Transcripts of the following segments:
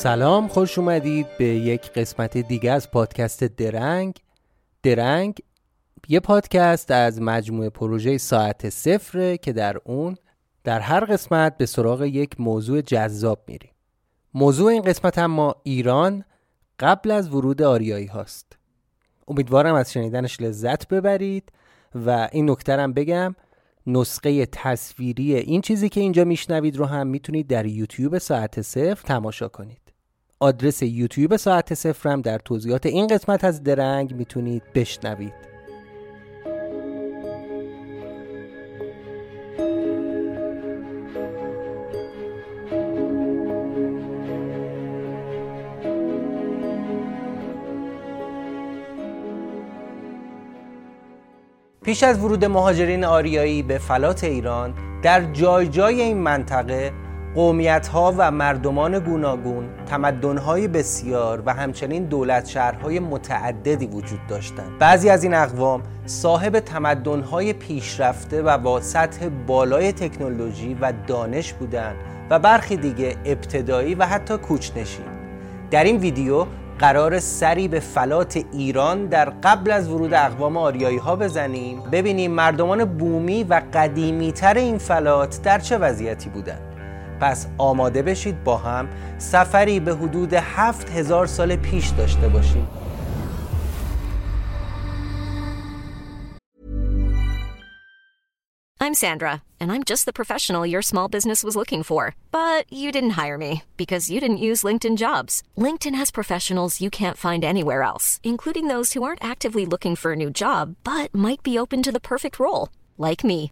سلام خوش اومدید به یک قسمت دیگه از پادکست درنگ. درنگ یه پادکست از مجموعه پروژه ساعت صفره که در اون در هر قسمت به سراغ یک موضوع جذاب میریم. موضوع این قسمت اما ایران قبل از ورود آریایی هاست. امیدوارم از شنیدنش لذت ببرید و این نکترم بگم نسخه تصویری این چیزی که اینجا میشنوید رو هم می‌تونید در یوتیوب ساعت صفر تماشا کنید. آدرس یوتیوب ساعت صفر هم در توضیحات این قسمت از درنگ می‌تونید بشنوید. پیش از ورود مهاجرین آریایی به فلات ایران در جای جای این منطقه قومیت ها و مردمان گوناگون تمدن های بسیار و همچنین دولت شهرهای متعددی وجود داشتند. بعضی از این اقوام صاحب تمدن های پیشرفته و با سطح بالای تکنولوژی و دانش بودند و برخی دیگه ابتدایی و حتی کوچنشین. در این ویدیو قرار سری به فلات ایران در قبل از ورود اقوام آریایی ها بزنیم ببینیم مردمان بومی و قدیمی تر این فلات در چه وضعیتی بودند. پس آماده بشید با هم سفری به حدود هفت هزار سال پیش داشته باشیم I'm Sandra, and I'm just the professional your small business was looking for. But you didn't hire me because you didn't use LinkedIn jobs. LinkedIn has professionals you can't find anywhere else, including those who aren't actively looking for a new job but might be open to the perfect role, like me.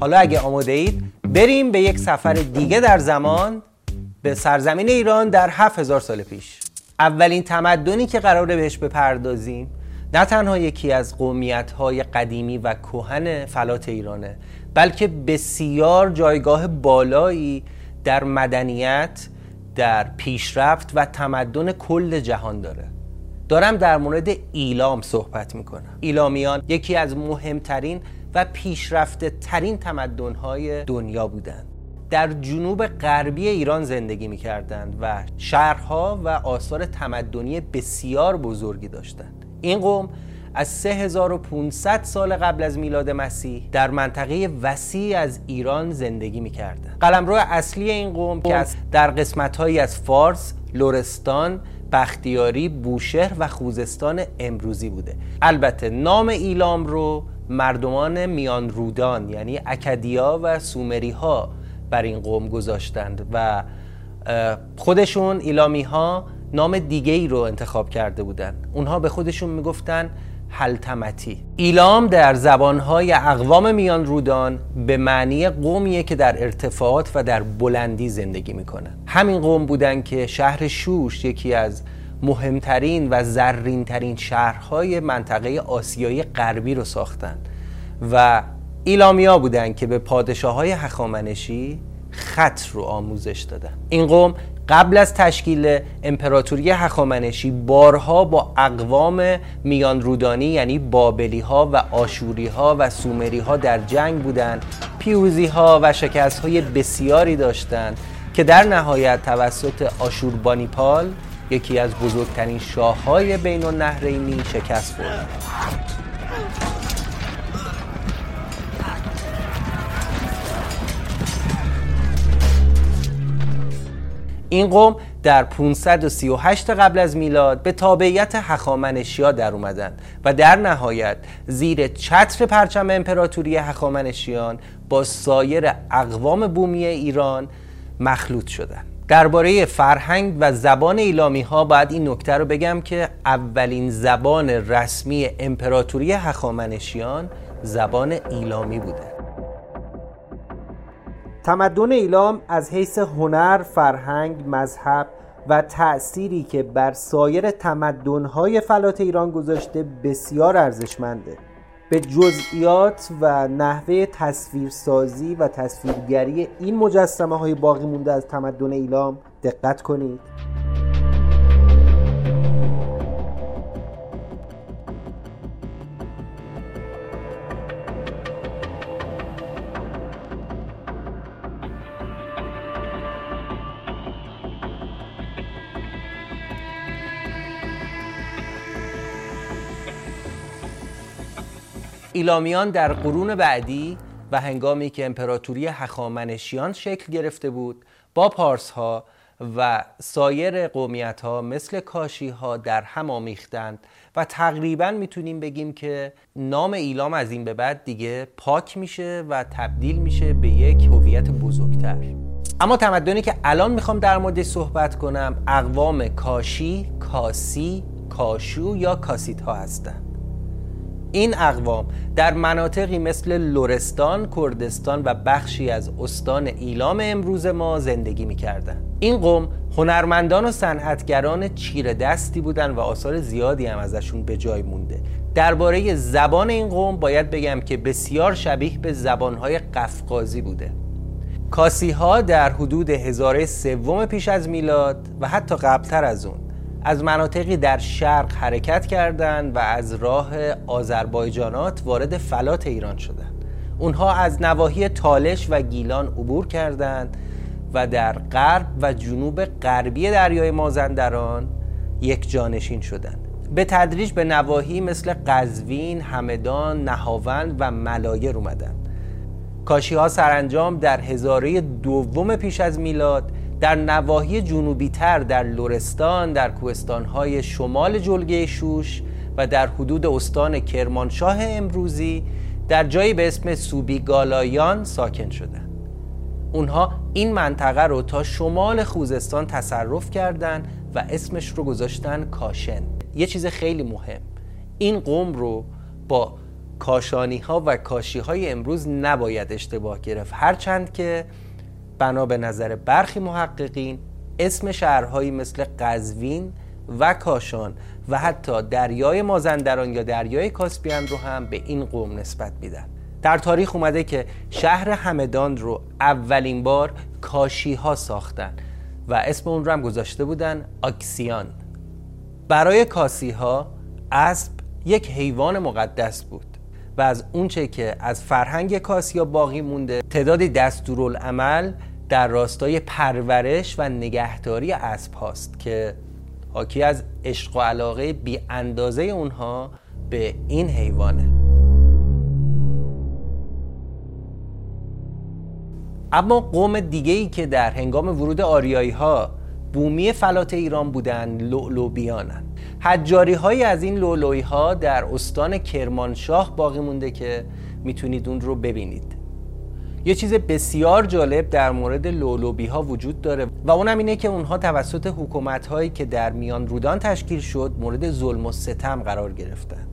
حالا اگه آماده اید بریم به یک سفر دیگه در زمان به سرزمین ایران در 7000 سال پیش. اولین تمدنی که قراره بهش بپردازیم نه تنها یکی از قومیت های قدیمی و کهن فلات ایرانه بلکه بسیار جایگاه بالایی در مدنیت در پیشرفت و تمدن کل جهان داره. دارم در مورد ایلام صحبت می‌کنم. ایلامیان یکی از مهمترین و پیشرفته ترین تمدن های دنیا بودند. در جنوب غربی ایران زندگی می‌کردند و شهرها و آثار تمدنی بسیار بزرگی داشتند. این قوم از 3500 سال قبل از میلاد مسیح در منطقه وسیع از ایران زندگی می‌کردند. قلمرو اصلی این قوم که در قسمتهایی از فارس، لورستان، بختیاری، بوشهر و خوزستان امروزی بوده. البته نام ایلام رو مردمان میان رودان یعنی اکدیا و سومری ها بر این قوم گذاشتند و خودشون ایلامی ها نام دیگه ای رو انتخاب کرده بودند. اونها به خودشون می‌گفتن حلتمتی ایلام در زبانهای اقوام میان رودان به معنی قومیه که در ارتفاعات و در بلندی زندگی می‌کنن همین قوم بودن که شهر شوش یکی از مهمترین و زرینترین شهرهای منطقه آسیای غربی رو ساختن و ایلامیا بودن که به پادشاه های هخامنشی خط رو آموزش دادن. این قوم قبل از تشکیل امپراتوری هخامنشی بارها با اقوام میان رودانی یعنی بابلی ها و آشوری ها و سومری ها در جنگ بودند پیروزی ها و شکست های بسیاری داشتند که در نهایت توسط آشوربانیپال یکی از بزرگترین شاه های بین النهرینی شکست خورد این قوم در 538 قبل از میلاد به تابعیت هخامنشیا در اومدن و در نهایت زیر چتر پرچم امپراتوری هخامنشیان با سایر اقوام بومی ایران مخلوط شدند. درباره فرهنگ و زبان ایلامی ها باید این نکته رو بگم که اولین زبان رسمی امپراتوری هخامنشیان زبان ایلامی بوده. تمدن ایلام از حیث هنر، فرهنگ، مذهب و تأثیری که بر سایر تمدن‌های فلات ایران گذاشته بسیار ارزشمنده. به جزئیات و نحوه تصویرسازی و تصویرگری این مجسمه های باقی مونده از تمدن ایلام دقت کنید. ایلامیان در قرون بعدی و هنگامی که امپراتوری هخامنشیان شکل گرفته بود با پارس ها و سایر قومیت ها مثل کاشی ها در هم آمیختند و تقریبا می‌تونیم بگیم که نام ایلام از این به بعد دیگه پاک میشه و تبدیل میشه به یک هویت بزرگتر. اما تمدنی که الان می‌خوام در موردش صحبت کنم اقوام کاشی، کاسی، کاشو یا کاسیت ها هستند این اقوام در مناطقی مثل لورستان، کردستان و بخشی از استان ایلام امروز ما زندگی می‌کردند. این قوم هنرمندان و صنعتگران چیر دستی بودند و آثار زیادی هم ازشون به جای مونده. درباره زبان این قوم باید بگم که بسیار شبیه به زبانهای قفقازی بوده. کاسی ها در حدود هزاره سوم پیش از میلاد و حتی قبلتر از اون از مناطقی در شرق حرکت کردند و از راه آذربایجانات وارد فلات ایران شدند. اونها از نواحی تالش و گیلان عبور کردند و در غرب و جنوب غربی دریای مازندران یک جانشین شدند. به تدریج به نواحی مثل قزوین، همدان، نهاوند و ملایر اومدند. کاشی ها سرانجام در هزاره دوم پیش از میلاد در نواحی جنوبی تر در لورستان در کوهستانهای شمال جلگه شوش و در حدود استان کرمانشاه امروزی در جایی به اسم سوبیگالایان ساکن شدند. اونها این منطقه رو تا شمال خوزستان تصرف کردند و اسمش رو گذاشتن کاشن یه چیز خیلی مهم این قوم رو با کاشانی ها و کاشی های امروز نباید اشتباه گرفت هرچند که بنا به نظر برخی محققین اسم شهرهایی مثل قزوین و کاشان و حتی دریای مازندران یا دریای کاسپیان رو هم به این قوم نسبت میدن. در تاریخ اومده که شهر همدان رو اولین بار کاشی ها ساختن و اسم اون رو هم گذاشته بودن آکسیان. برای کاسی ها اسب یک حیوان مقدس بود و از اونچه که از فرهنگ کاسیا باقی مونده تعدادی دستورالعمل در راستای پرورش و نگهداری اسب هاست که حاکی از عشق و علاقه بی اندازه اونها به این حیوانه. اما قوم دیگه ای که در هنگام ورود آریایی ها بومی فلات ایران بودن لولوبیانن حجاری های از این لولوی ها در استان کرمانشاه باقی مونده که می‌تونید اون رو ببینید. یه چیز بسیار جالب در مورد لولوبی ها وجود داره و اونم اینه که اونها توسط حکومت هایی که در میان رودان تشکیل شد مورد ظلم و ستم قرار گرفتن.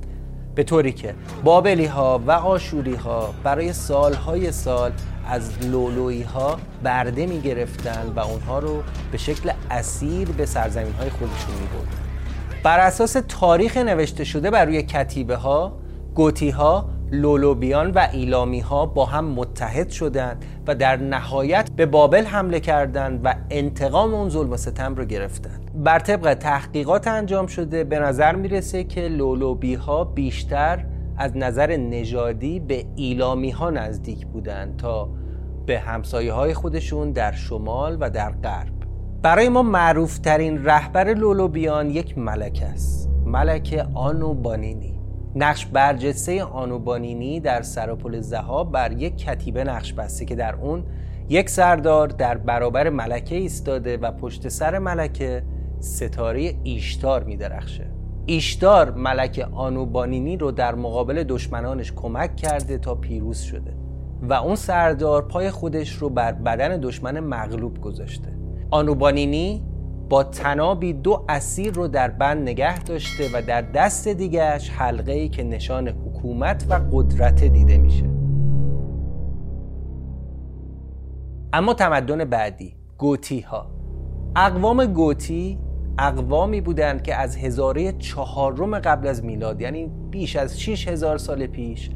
به طوری که بابلی ها و آشوری ها برای سالهای سال از لولوی ها برده می گرفتن و اونها رو به شکل اسیر به سرزمین های خودشون می بر اساس تاریخ نوشته شده بر روی کتیبه ها گوتی ها لولوبیان و ایلامی ها با هم متحد شدند و در نهایت به بابل حمله کردند و انتقام اون ظلم و ستم رو گرفتند. بر طبق تحقیقات انجام شده به نظر می‌رسه که لولوبی ها بیشتر از نظر نژادی به ایلامی ها نزدیک بودند تا به همسایه های خودشون در شمال و در غرب. برای ما معروف ترین رهبر لولوبیان یک ملک است ملک آنو بانینی نقش برجسته آنوبانینی در سراپل زهاب بر یک کتیبه نقش بسته که در اون یک سردار در برابر ملکه ایستاده و پشت سر ملکه ستاره ایشتار می درخشه ایشتار ملک آنوبانینی رو در مقابل دشمنانش کمک کرده تا پیروز شده و اون سردار پای خودش رو بر بدن دشمن مغلوب گذاشته. آنوبانینی با تنابی دو اسیر رو در بند نگه داشته و در دست دیگهش حلقه ای که نشان حکومت و قدرت دیده میشه. اما تمدن بعدی گوتی ها اقوام گوتی اقوامی بودند که از هزاره چهارم قبل از میلاد یعنی بیش از 6000 سال پیش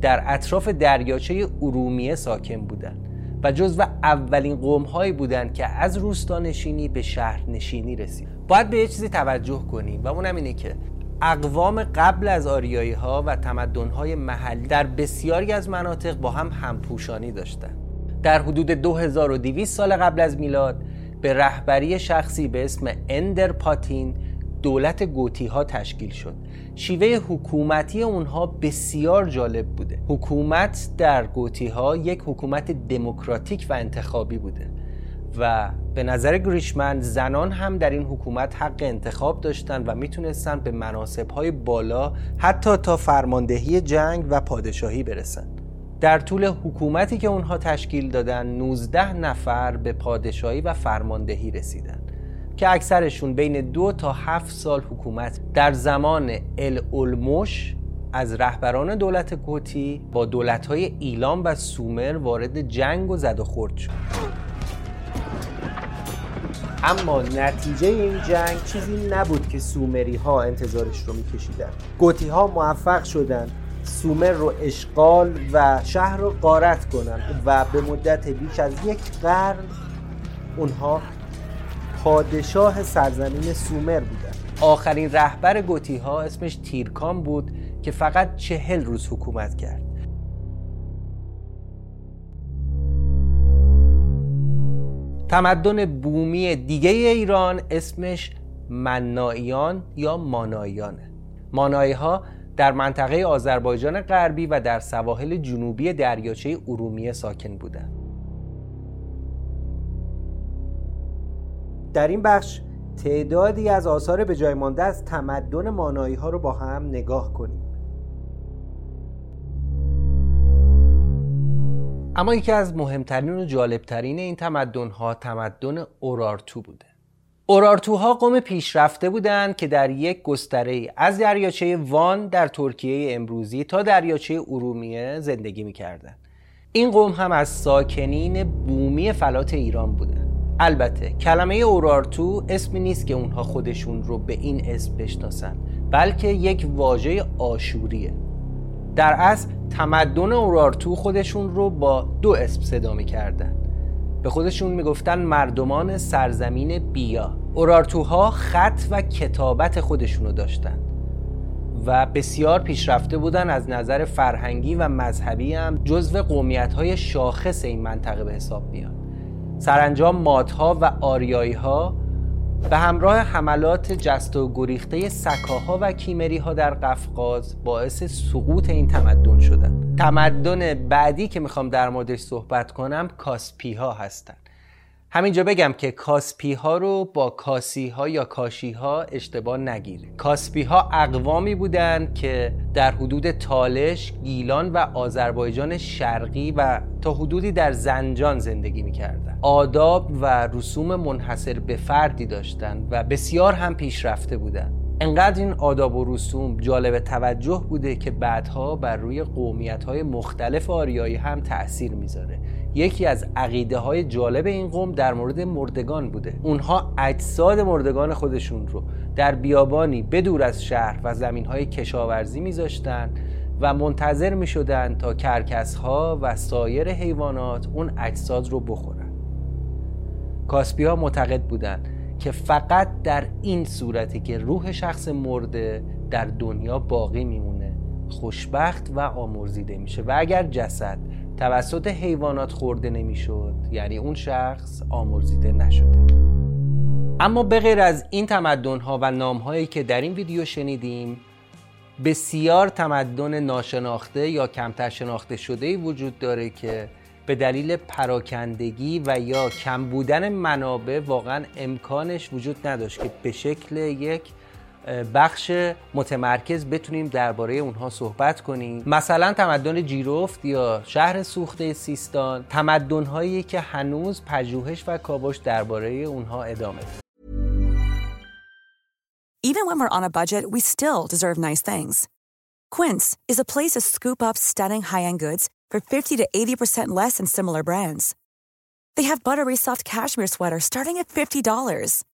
در اطراف دریاچه ارومیه ساکن بودند. و جزو اولین قوم هایی بودند که از روستانشینی به شهرنشینی رسید. باید به یه چیزی توجه کنیم و اونم اینه که اقوام قبل از آریایی ها و تمدن های محلی در بسیاری از مناطق با هم همپوشانی داشتند. در حدود 2200 سال قبل از میلاد به رهبری شخصی به اسم اندر پاتین دولت گوتی ها تشکیل شد. شیوه حکومتی اونها بسیار جالب بوده. حکومت در گوتی ها یک حکومت دموکراتیک و انتخابی بوده و به نظر گریشمن زنان هم در این حکومت حق انتخاب داشتن و می‌تونستن به مناسب های بالا حتی تا فرماندهی جنگ و پادشاهی برسن. در طول حکومتی که اونها تشکیل دادن 19 نفر به پادشاهی و فرماندهی رسیدن. که اکثرشون بین دو تا هفت سال حکومت در زمان الالموش از رهبران دولت گوتی با دولتهای ایلام و سومر وارد جنگ و زد و خورد شد. اما نتیجه این جنگ چیزی نبود که سومری ها انتظارش رو میکشیدن. گوتی ها موفق شدند سومر رو اشغال و شهر رو قارت کنند و به مدت بیش از یک قرن اونها پادشاه سرزمین سومر بودن آخرین رهبر گوتی ها اسمش تیرکان بود که فقط چهل روز حکومت کرد. تمدن بومی دیگه ایران اسمش مناییان یا ماناییانه مانایی ها در منطقه آذربایجان غربی و در سواحل جنوبی دریاچه ارومیه ساکن بودند. در این بخش تعدادی از آثار به جای مانده از تمدن مانایی ها رو با هم نگاه کنیم. اما یکی از مهمترین و جالبترین این تمدن ها تمدن اورارتو بوده. اورارتوها قوم پیشرفته بودند که در یک گستره از دریاچه وان در ترکیه امروزی تا دریاچه ارومیه زندگی می‌کردند. این قوم هم از ساکنین بومی فلات ایران بوده. البته کلمه اورارتو اسمی نیست که اونها خودشون رو به این اسم بشناسن بلکه یک واژه آشوریه. در اصل تمدن اورارتو خودشون رو با دو اسم صدا می‌کردن به خودشون می‌گفتن مردمان سرزمین بیا. اورارتوها خط و کتابت خودشونو داشتن و بسیار پیشرفته بودن از نظر فرهنگی و مذهبی هم جزو قومیت های شاخص این منطقه به حساب بیان سرانجام مادها و آریایی ها به همراه حملات جست و گریخته سکاها و کیمری ها در قفقاز باعث سقوط این تمدن شدن تمدن بعدی که می‌خوام در موردش صحبت کنم کاسپی ها هستن همینجا بگم که کاسپی ها رو با کاسی ها یا کاشی ها اشتباه نگیره کاسپی ها اقوامی بودند که در حدود تالش، گیلان و آذربایجان شرقی و تا حدودی در زنجان زندگی می‌کردند. آداب و رسوم منحصر به فردی داشتند و بسیار هم پیشرفته بودند. انقدر این آداب و رسوم جالب توجه بوده که بعدها بر روی قومیت های مختلف آریایی هم تأثیر می‌ذاره یکی از عقیده های جالب این قوم در مورد مردگان بوده. اونها اجساد مردگان خودشون رو در بیابانی بدور از شهر و زمین های کشاورزی میذاشتن و منتظر می شدن تا کرکس ها و سایر حیوانات اون اجساد رو بخورن. کاسپی ها معتقد بودند که فقط در این صورتی که روح شخص مرده در دنیا باقی میمونه خوشبخت و آمرزیده میشه. و اگر جسد توسط حیوانات خورده نمی‌شد. یعنی اون شخص آمرزیده نشده. اما به غیر از این تمدن ها و نام هایی که در این ویدیو شنیدیم بسیار تمدن ناشناخته یا کمتر شناخته شده وجود داره که به دلیل پراکندگی و یا کم بودن منابع واقعا امکانش وجود نداشت که به شکل یک بخش متمرکز بتونیم درباره اونها صحبت کنیم مثلا تمدن جیروفت یا شهر سوخته سیستان تمدن هایی که هنوز پژوهش و کاوش درباره اونها ادامه Even when we're on a budget, we still deserve nice things. Quince is a place to scoop up stunning high-end goods for 50 to 80% less than similar brands. They have buttery soft cashmere sweaters starting at $50